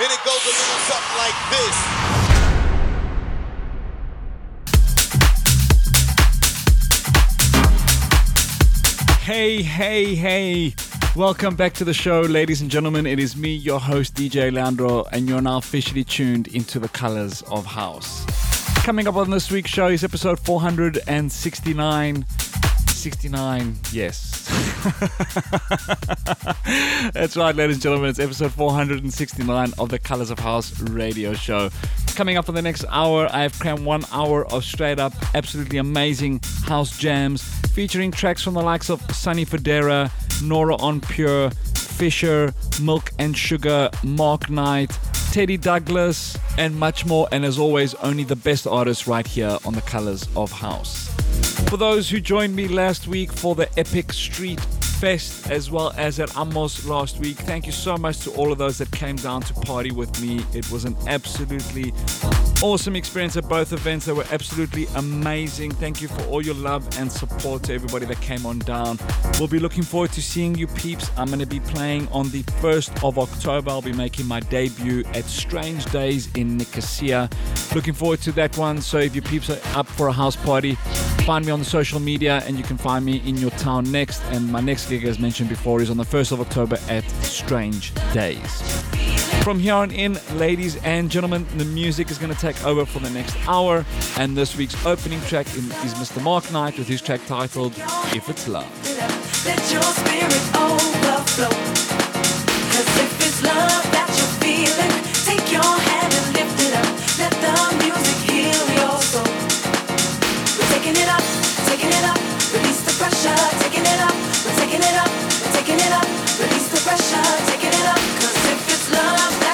And it goes a little something like this. Hey, hey, hey. Welcome back to the show, ladies and gentlemen. It is me, your host, DJ Leandro, and you're now officially tuned into the colors of house. Coming up on this week's show is episode 469. 69, yes. That's right, ladies and gentlemen. It's episode 469 of the Colors of House radio show. Coming up for the next hour, I have crammed one hour of straight up, absolutely amazing house jams featuring tracks from the likes of Sonny Fodera, Nora En Pure, Fisher, Milk and Sugar, Mark Knight, Teddy Douglas, and much more. And as always, only the best artists right here on the Colors of House. For those who joined me last week for the Epic Street Fest as well as at Amos last week, thank you so much to all of those that came down to party with me. It was an absolutely awesome experience at both events. They were absolutely amazing. Thank you for all your love and support to everybody that came on down. We'll be looking forward to seeing you peeps. I'm going to be playing on the 1st of October. I'll be making my debut at Strange Days in Nicosia. Looking forward to that one. So if you peeps are up for a house party, find me on the social media and you can find me in your town next. And my next gig, as mentioned before, is on the 1st of October at Strange Days. From here on in, ladies and gentlemen, the music is going to take over for the next hour. And this week's opening track is Mr. Mark Knight with his track titled If It's Love. Let your spirit overflow. Cause if it's love that you're feeling, take your hand and lift it up. Let the music heal your soul. We're taking it up, love that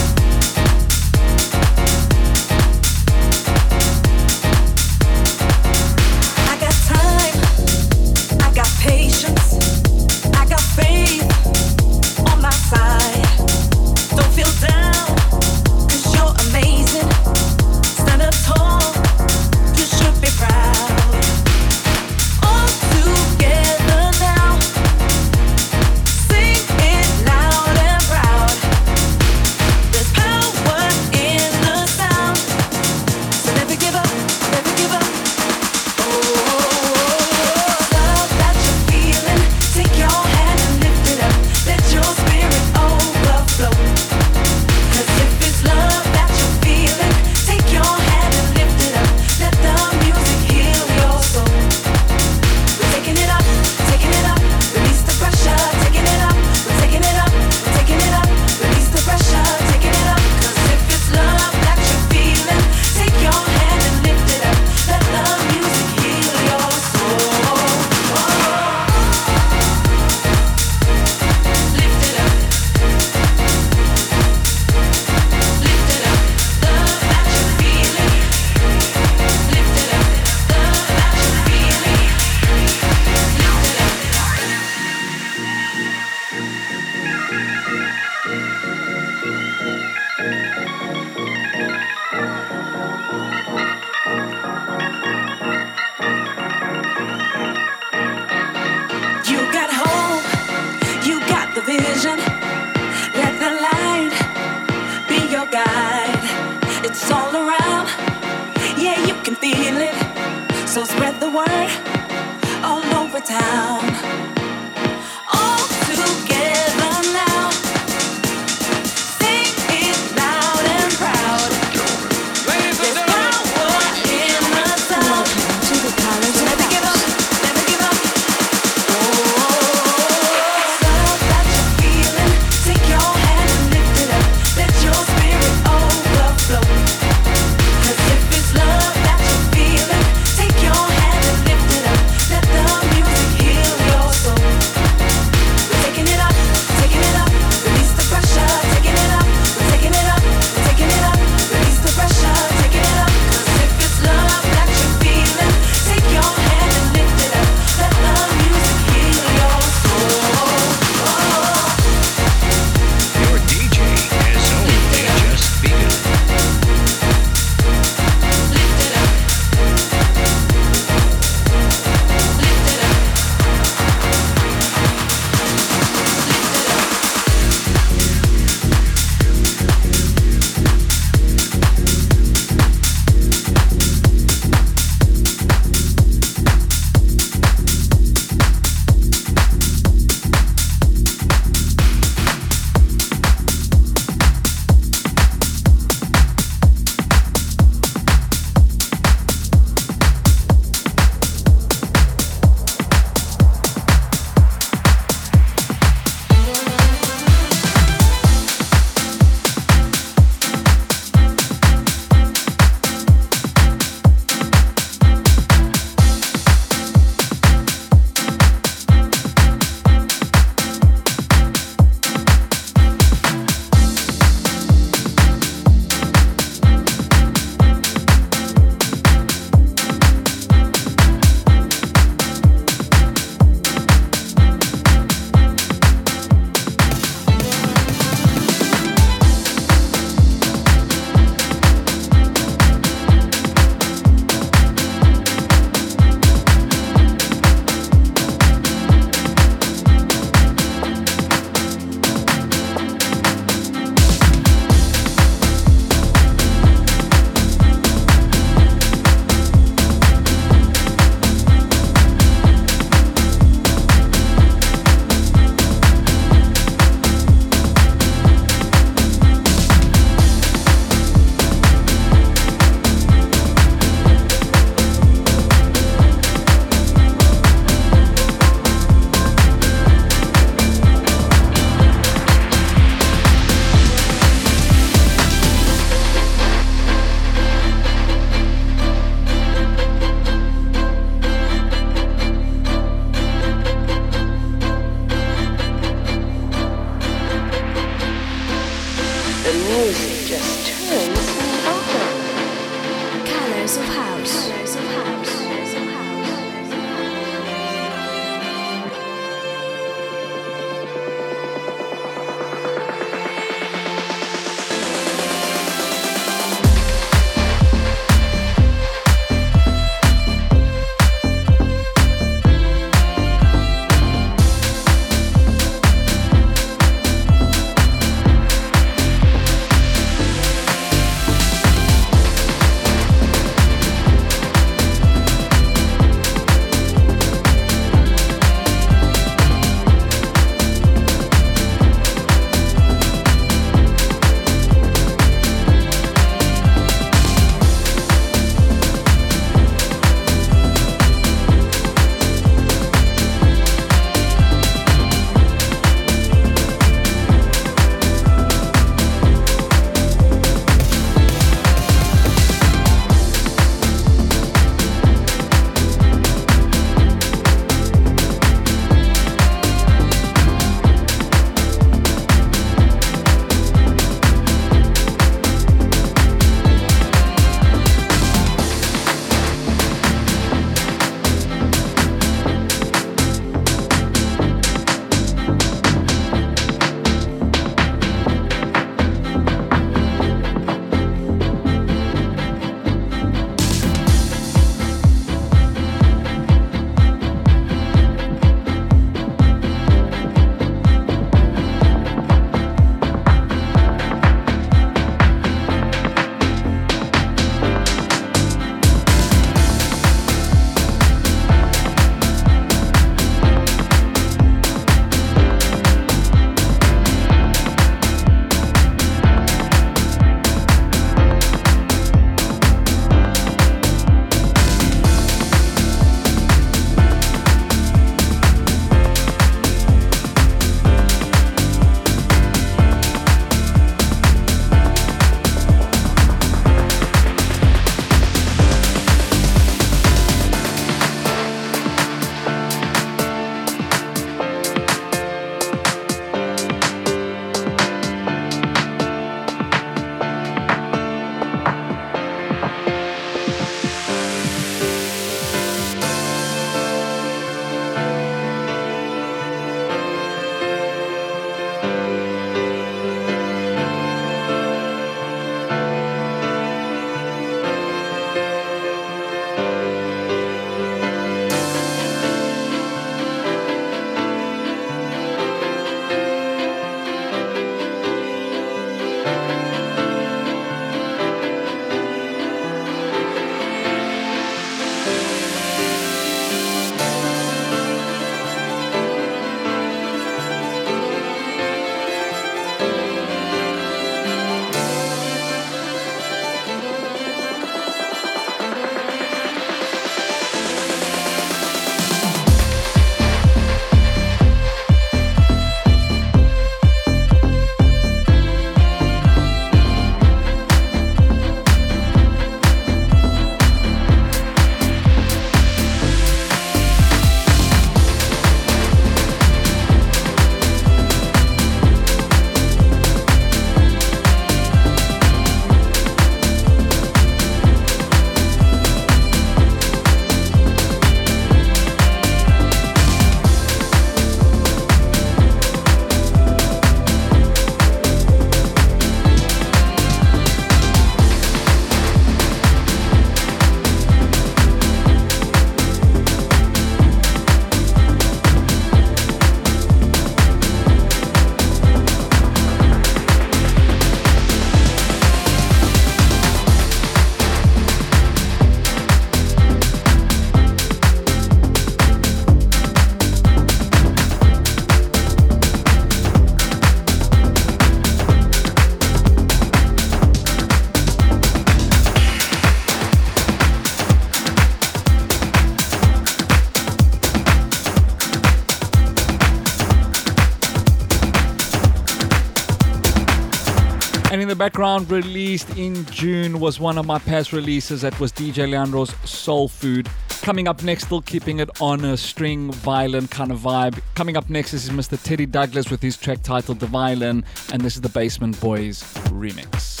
background, released in June, was one of my past releases. That was DJ Leandro's Soul Food. Coming up next, still keeping it on a string violin kind of vibe. Coming up next is Mr. Teddy Douglas with his track titled The Violin, and this is the Basement Boys remix.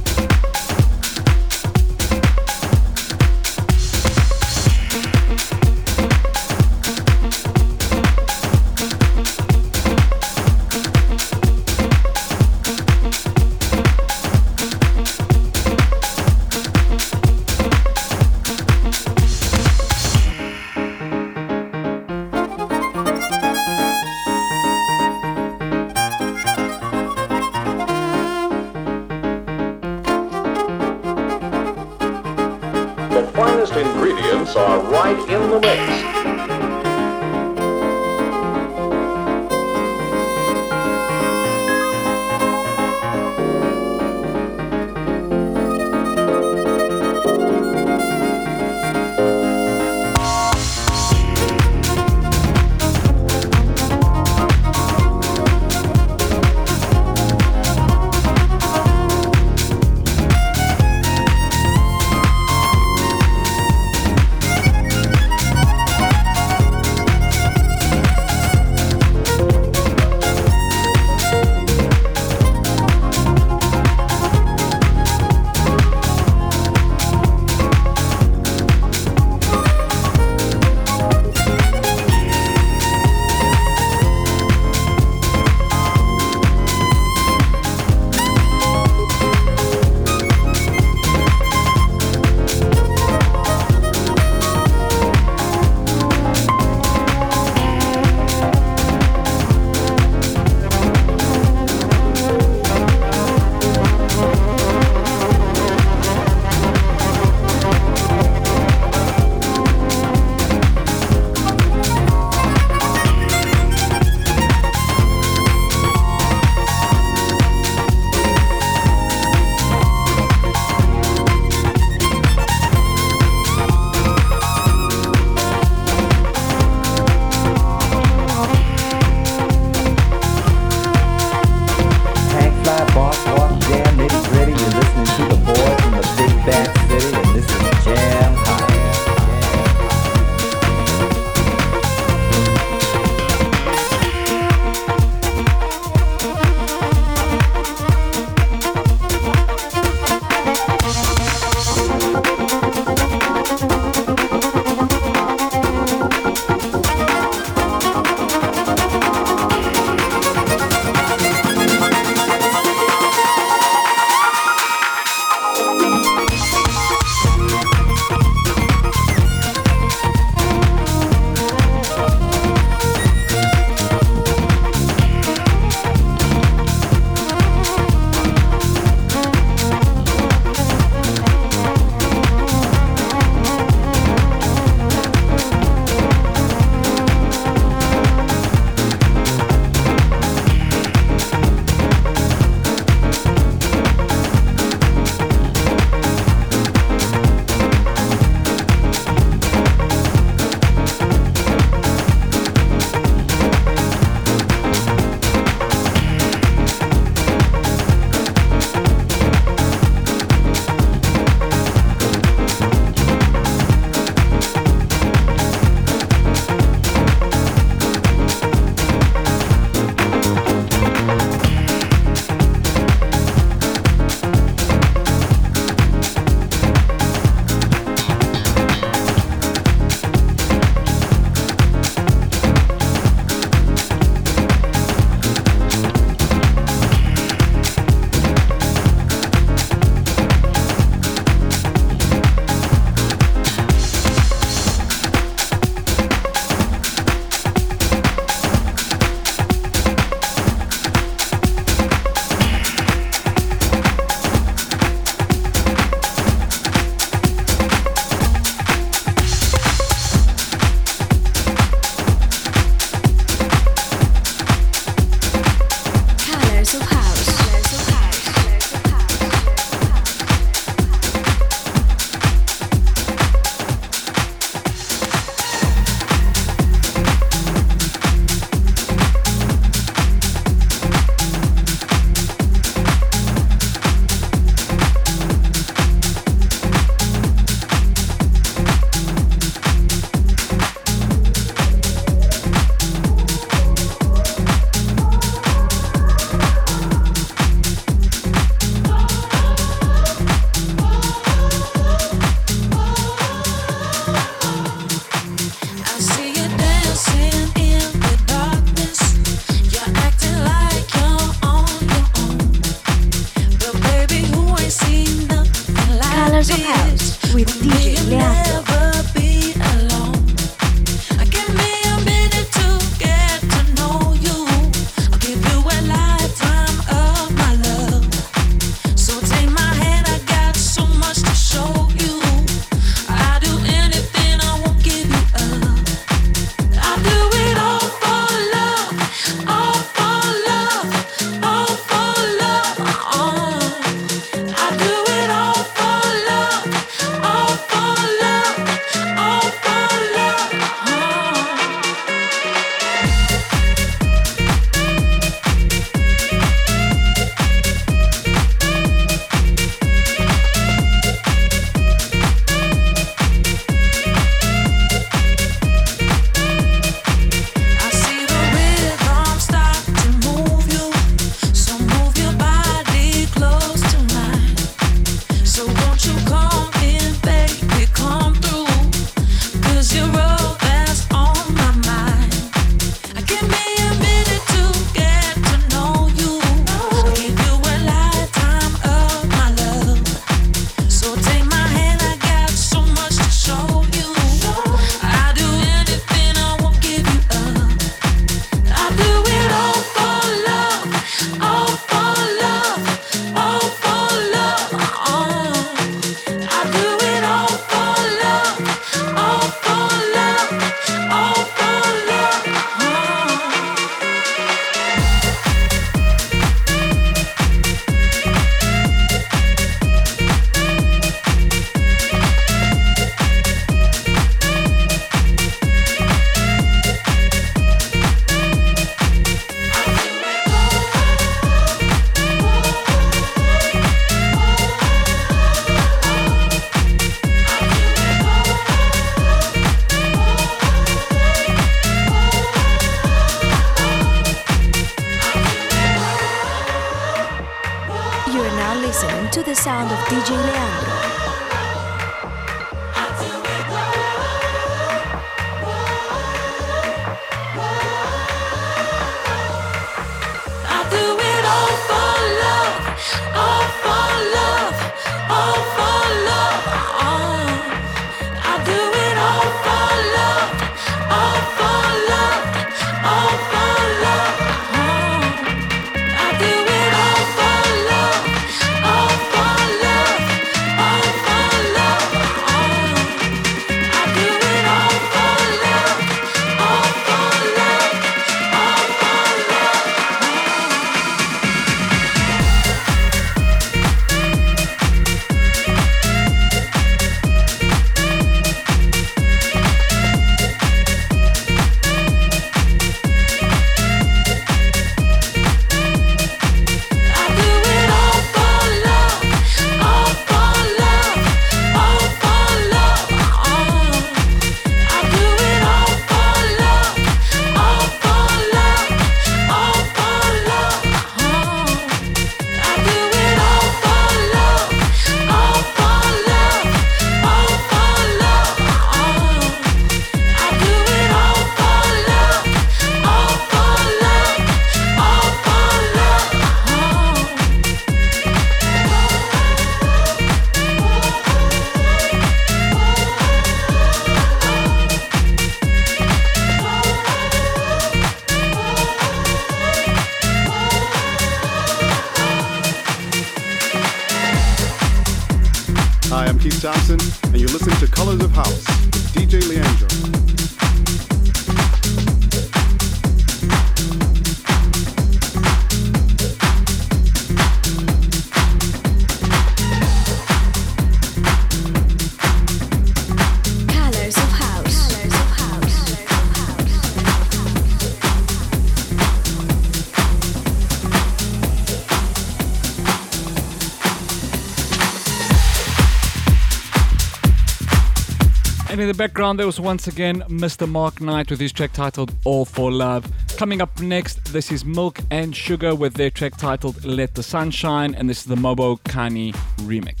background, there was once again Mr. Mark Knight with his track titled All for Love. Coming up next, this is Milk and Sugar with their track titled Let the Sunshine," and this is the Mobo Kani remix.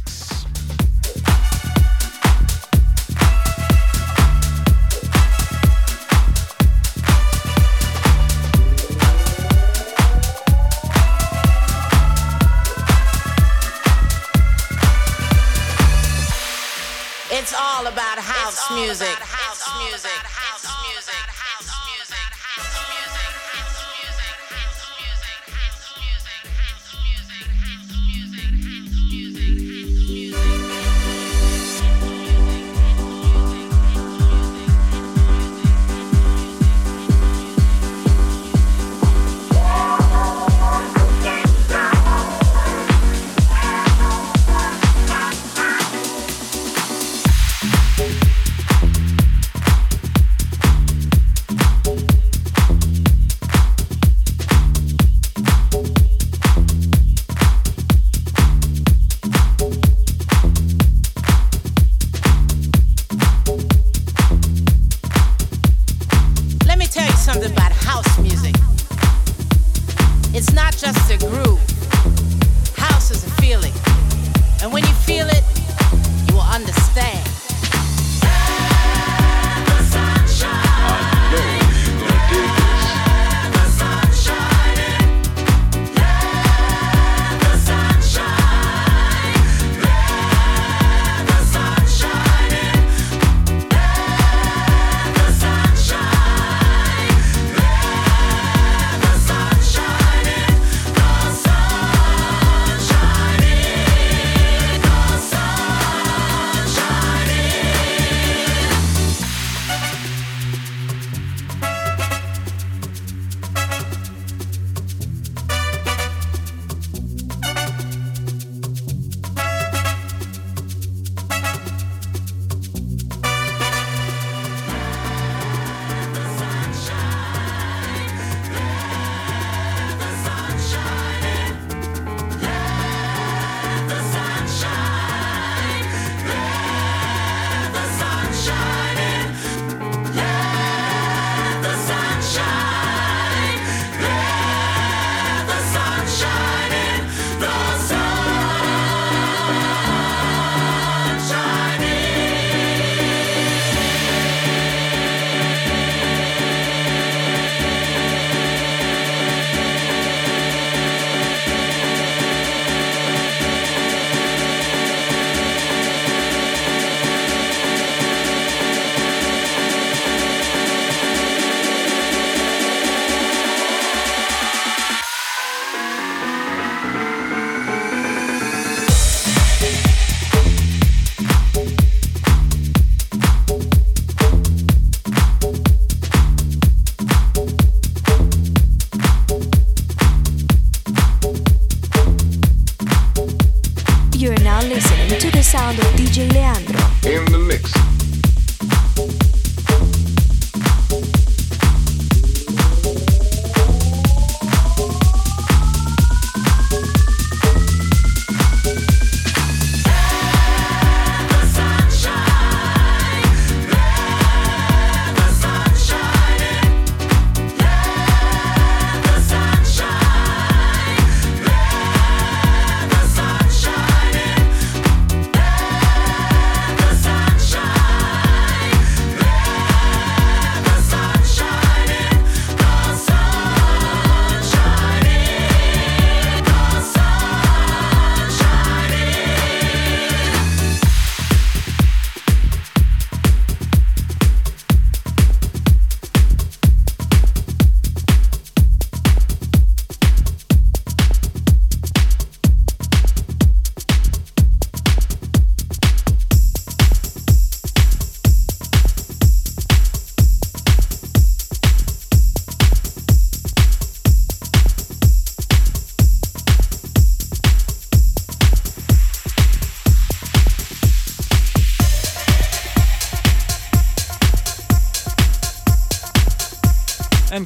music.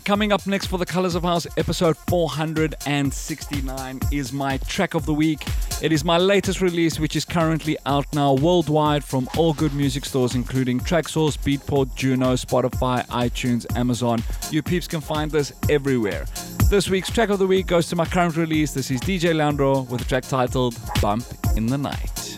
coming up next for the Colors of House, episode 469 is my track of the week. It is my latest release, which is currently out now worldwide from all good music stores, including Traxsource, Beatport, Juno, Spotify, iTunes, Amazon. You peeps can find this everywhere. This week's track of the week goes to my current release. This is DJ Leandro with a track titled Bump in the Night.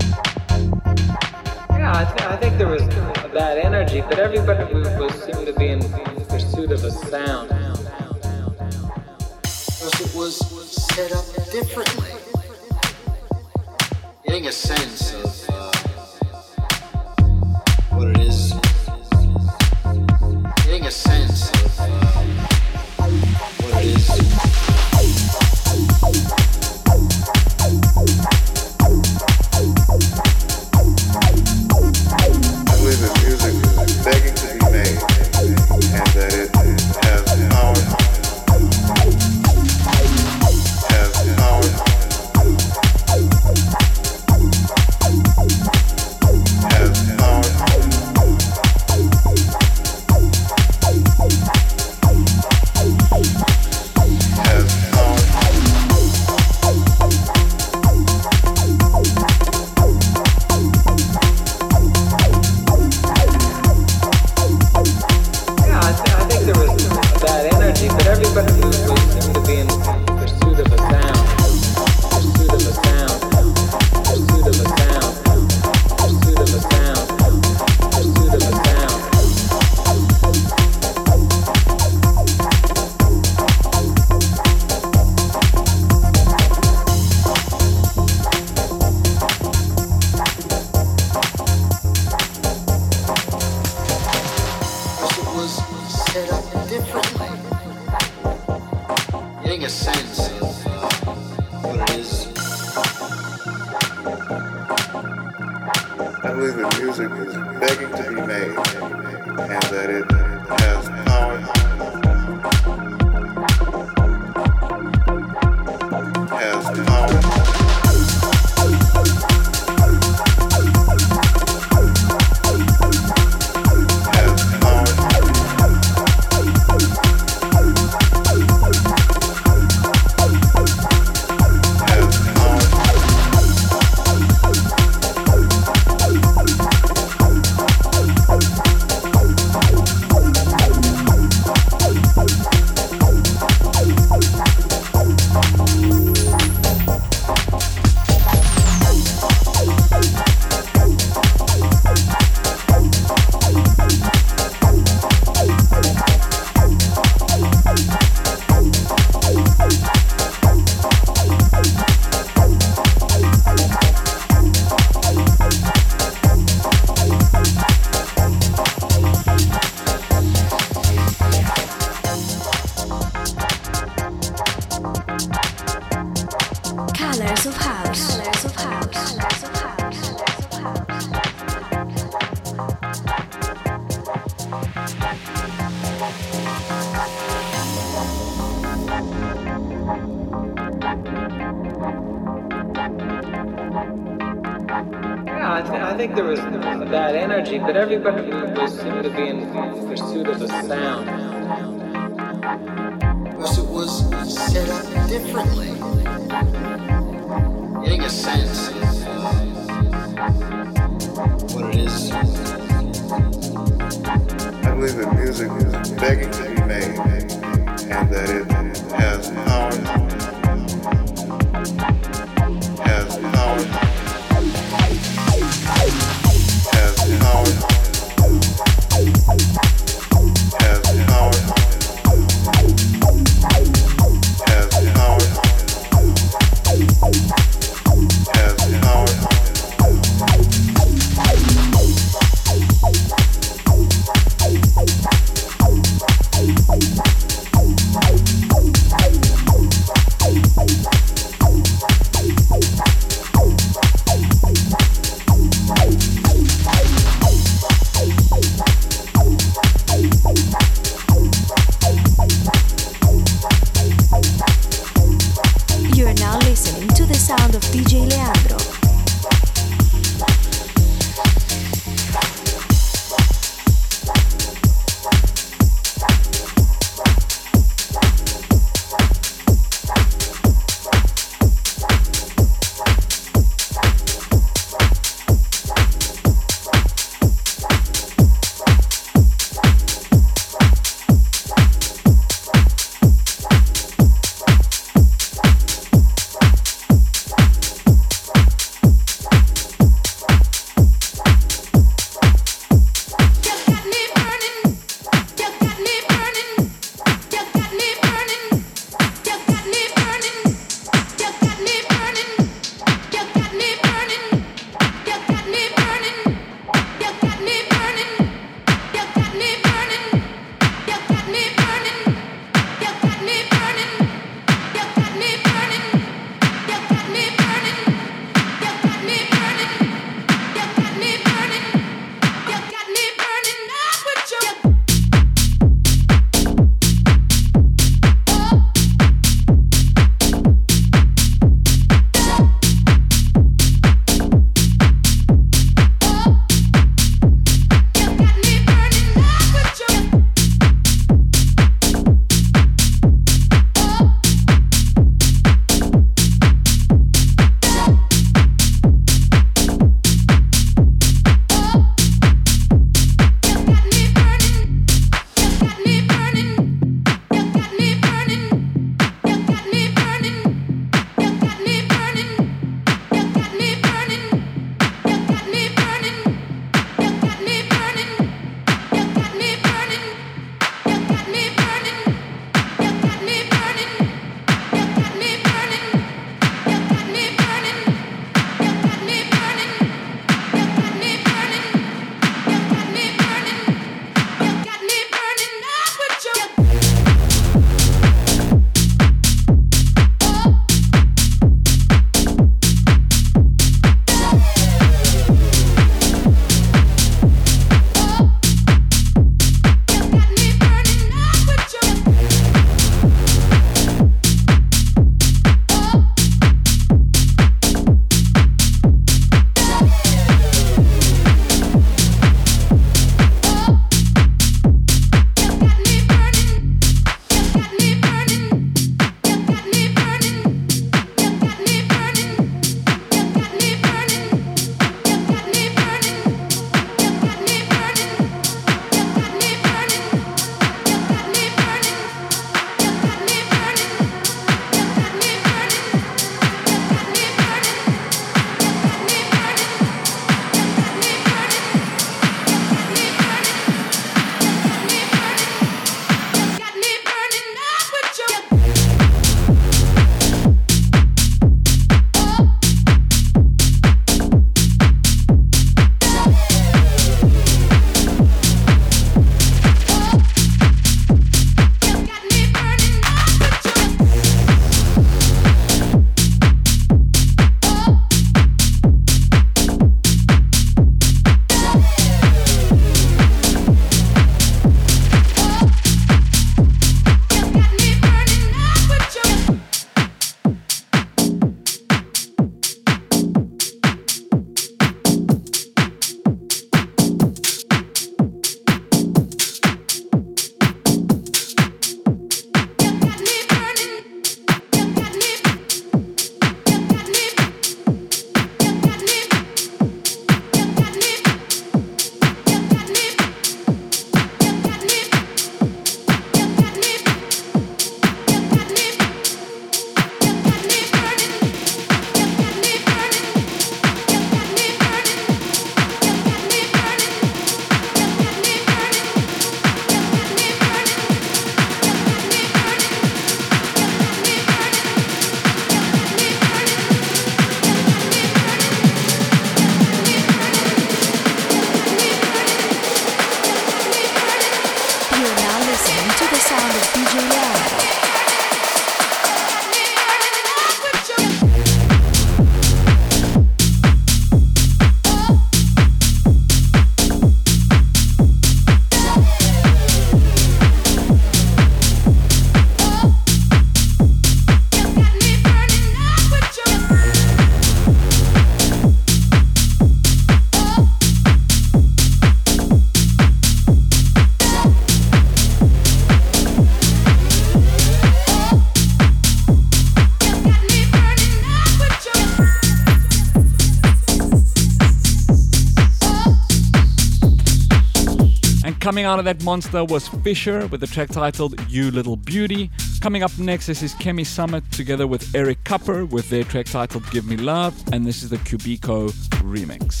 Coming out of that monster was Fisher with the track titled You Little Beauty. Coming up next, this is Kemi Summit together with Eric Kupper with their track titled Give Me Love, and this is the Cubico remix.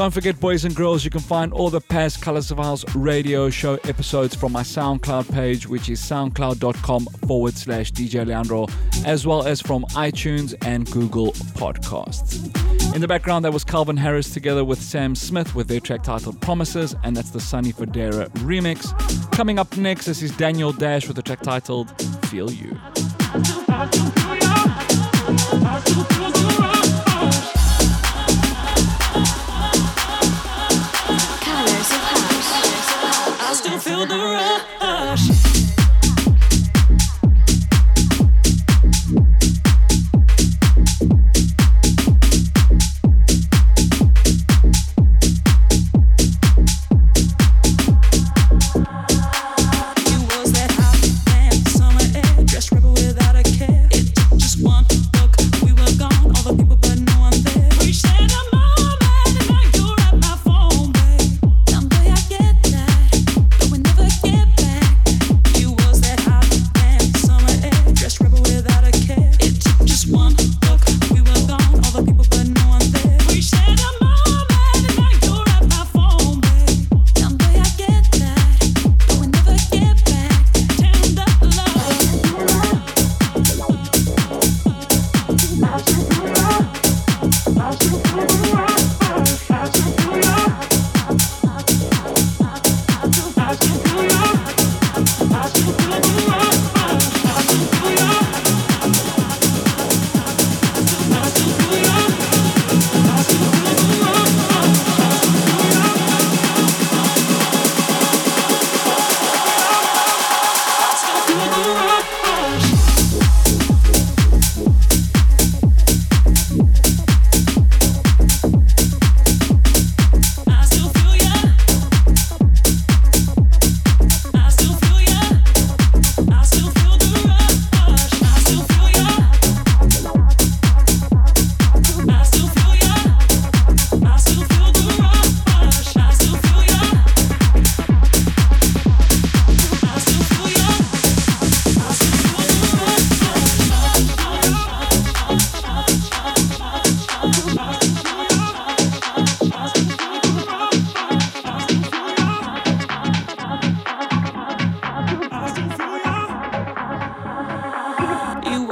Don't forget, boys and girls, you can find all the past Colors of House radio show episodes from my SoundCloud page, which is soundcloud.com forward slash DJ Leandro, as well as from iTunes and Google Podcasts. In the background, that was Calvin Harris together with Sam Smith with their track titled Promises, and that's the Sonny Fodera remix. Coming up next, this is Daniel Dash with the track titled Feel You. The rush.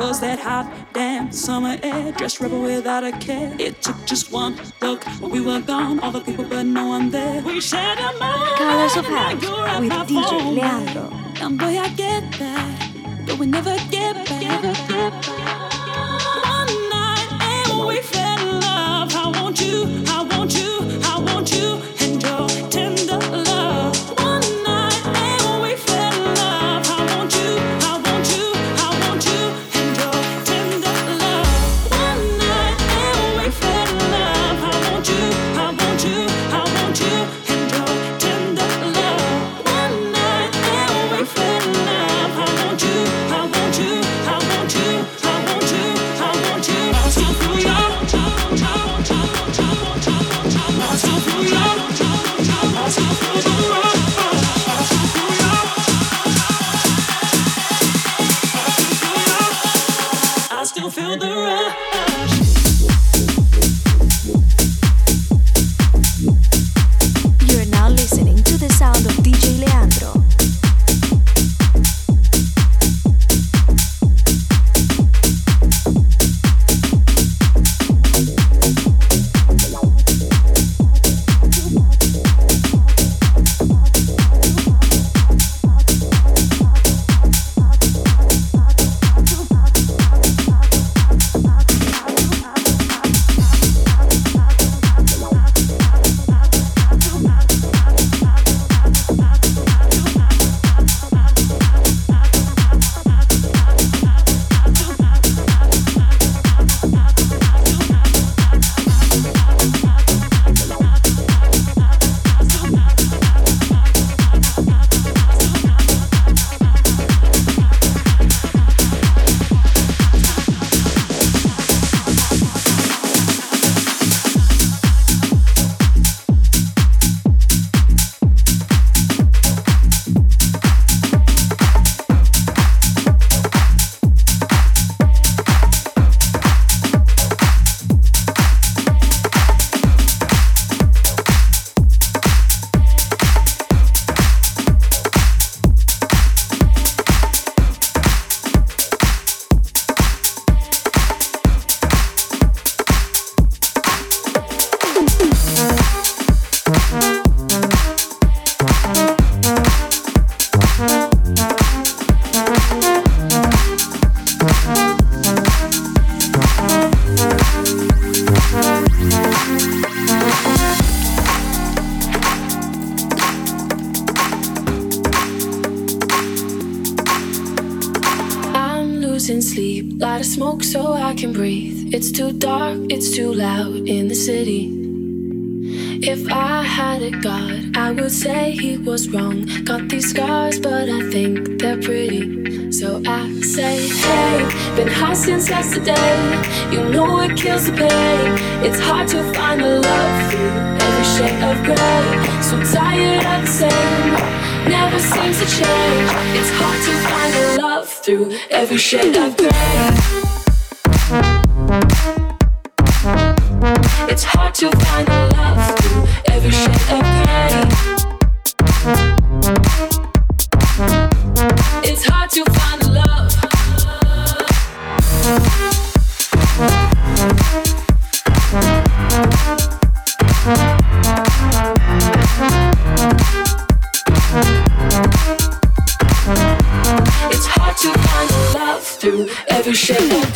was that hot damn summer air. Dressed rebel without a care. It took just one look when we were gone. All the people, but no one there. We shared a moment. Colors of House with DJ Leandro. And boy, I get that, but we never get back. Never get back. One night and we fell in love. I want you, I want you. shit. Shame.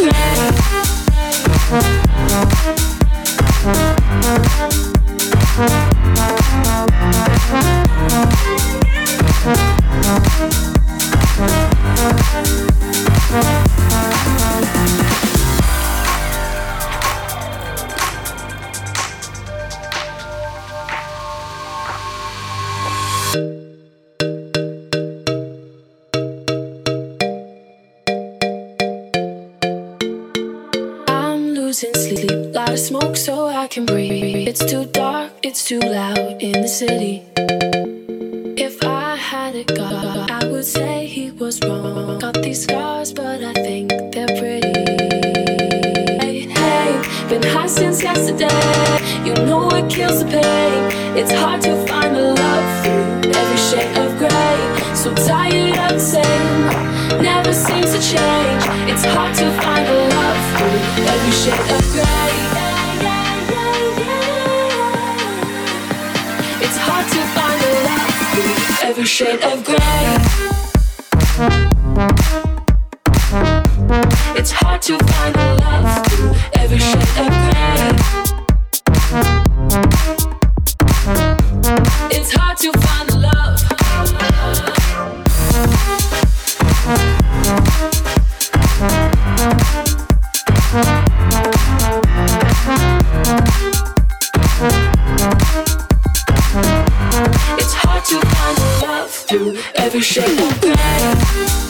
every shape of that.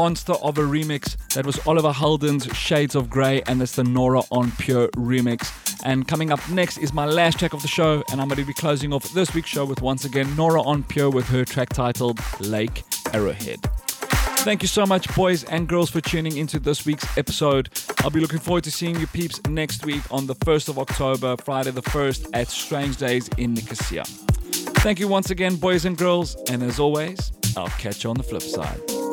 monster of a remix. That was Oliver Heldens Shades of Grey, and that's the Nora En Pure remix. And coming up next is my last track of the show, and I'm going to be closing off this week's show with once again Nora En Pure with her track titled Lake Arrowhead. Thank you so much, boys and girls, for tuning into this week's episode. I'll be looking forward to seeing you peeps next week on the 1st of October, Friday the 1st, at Strange Days in Nicosia. Thank you once again, boys and girls, and as always, I'll catch you on the flip side.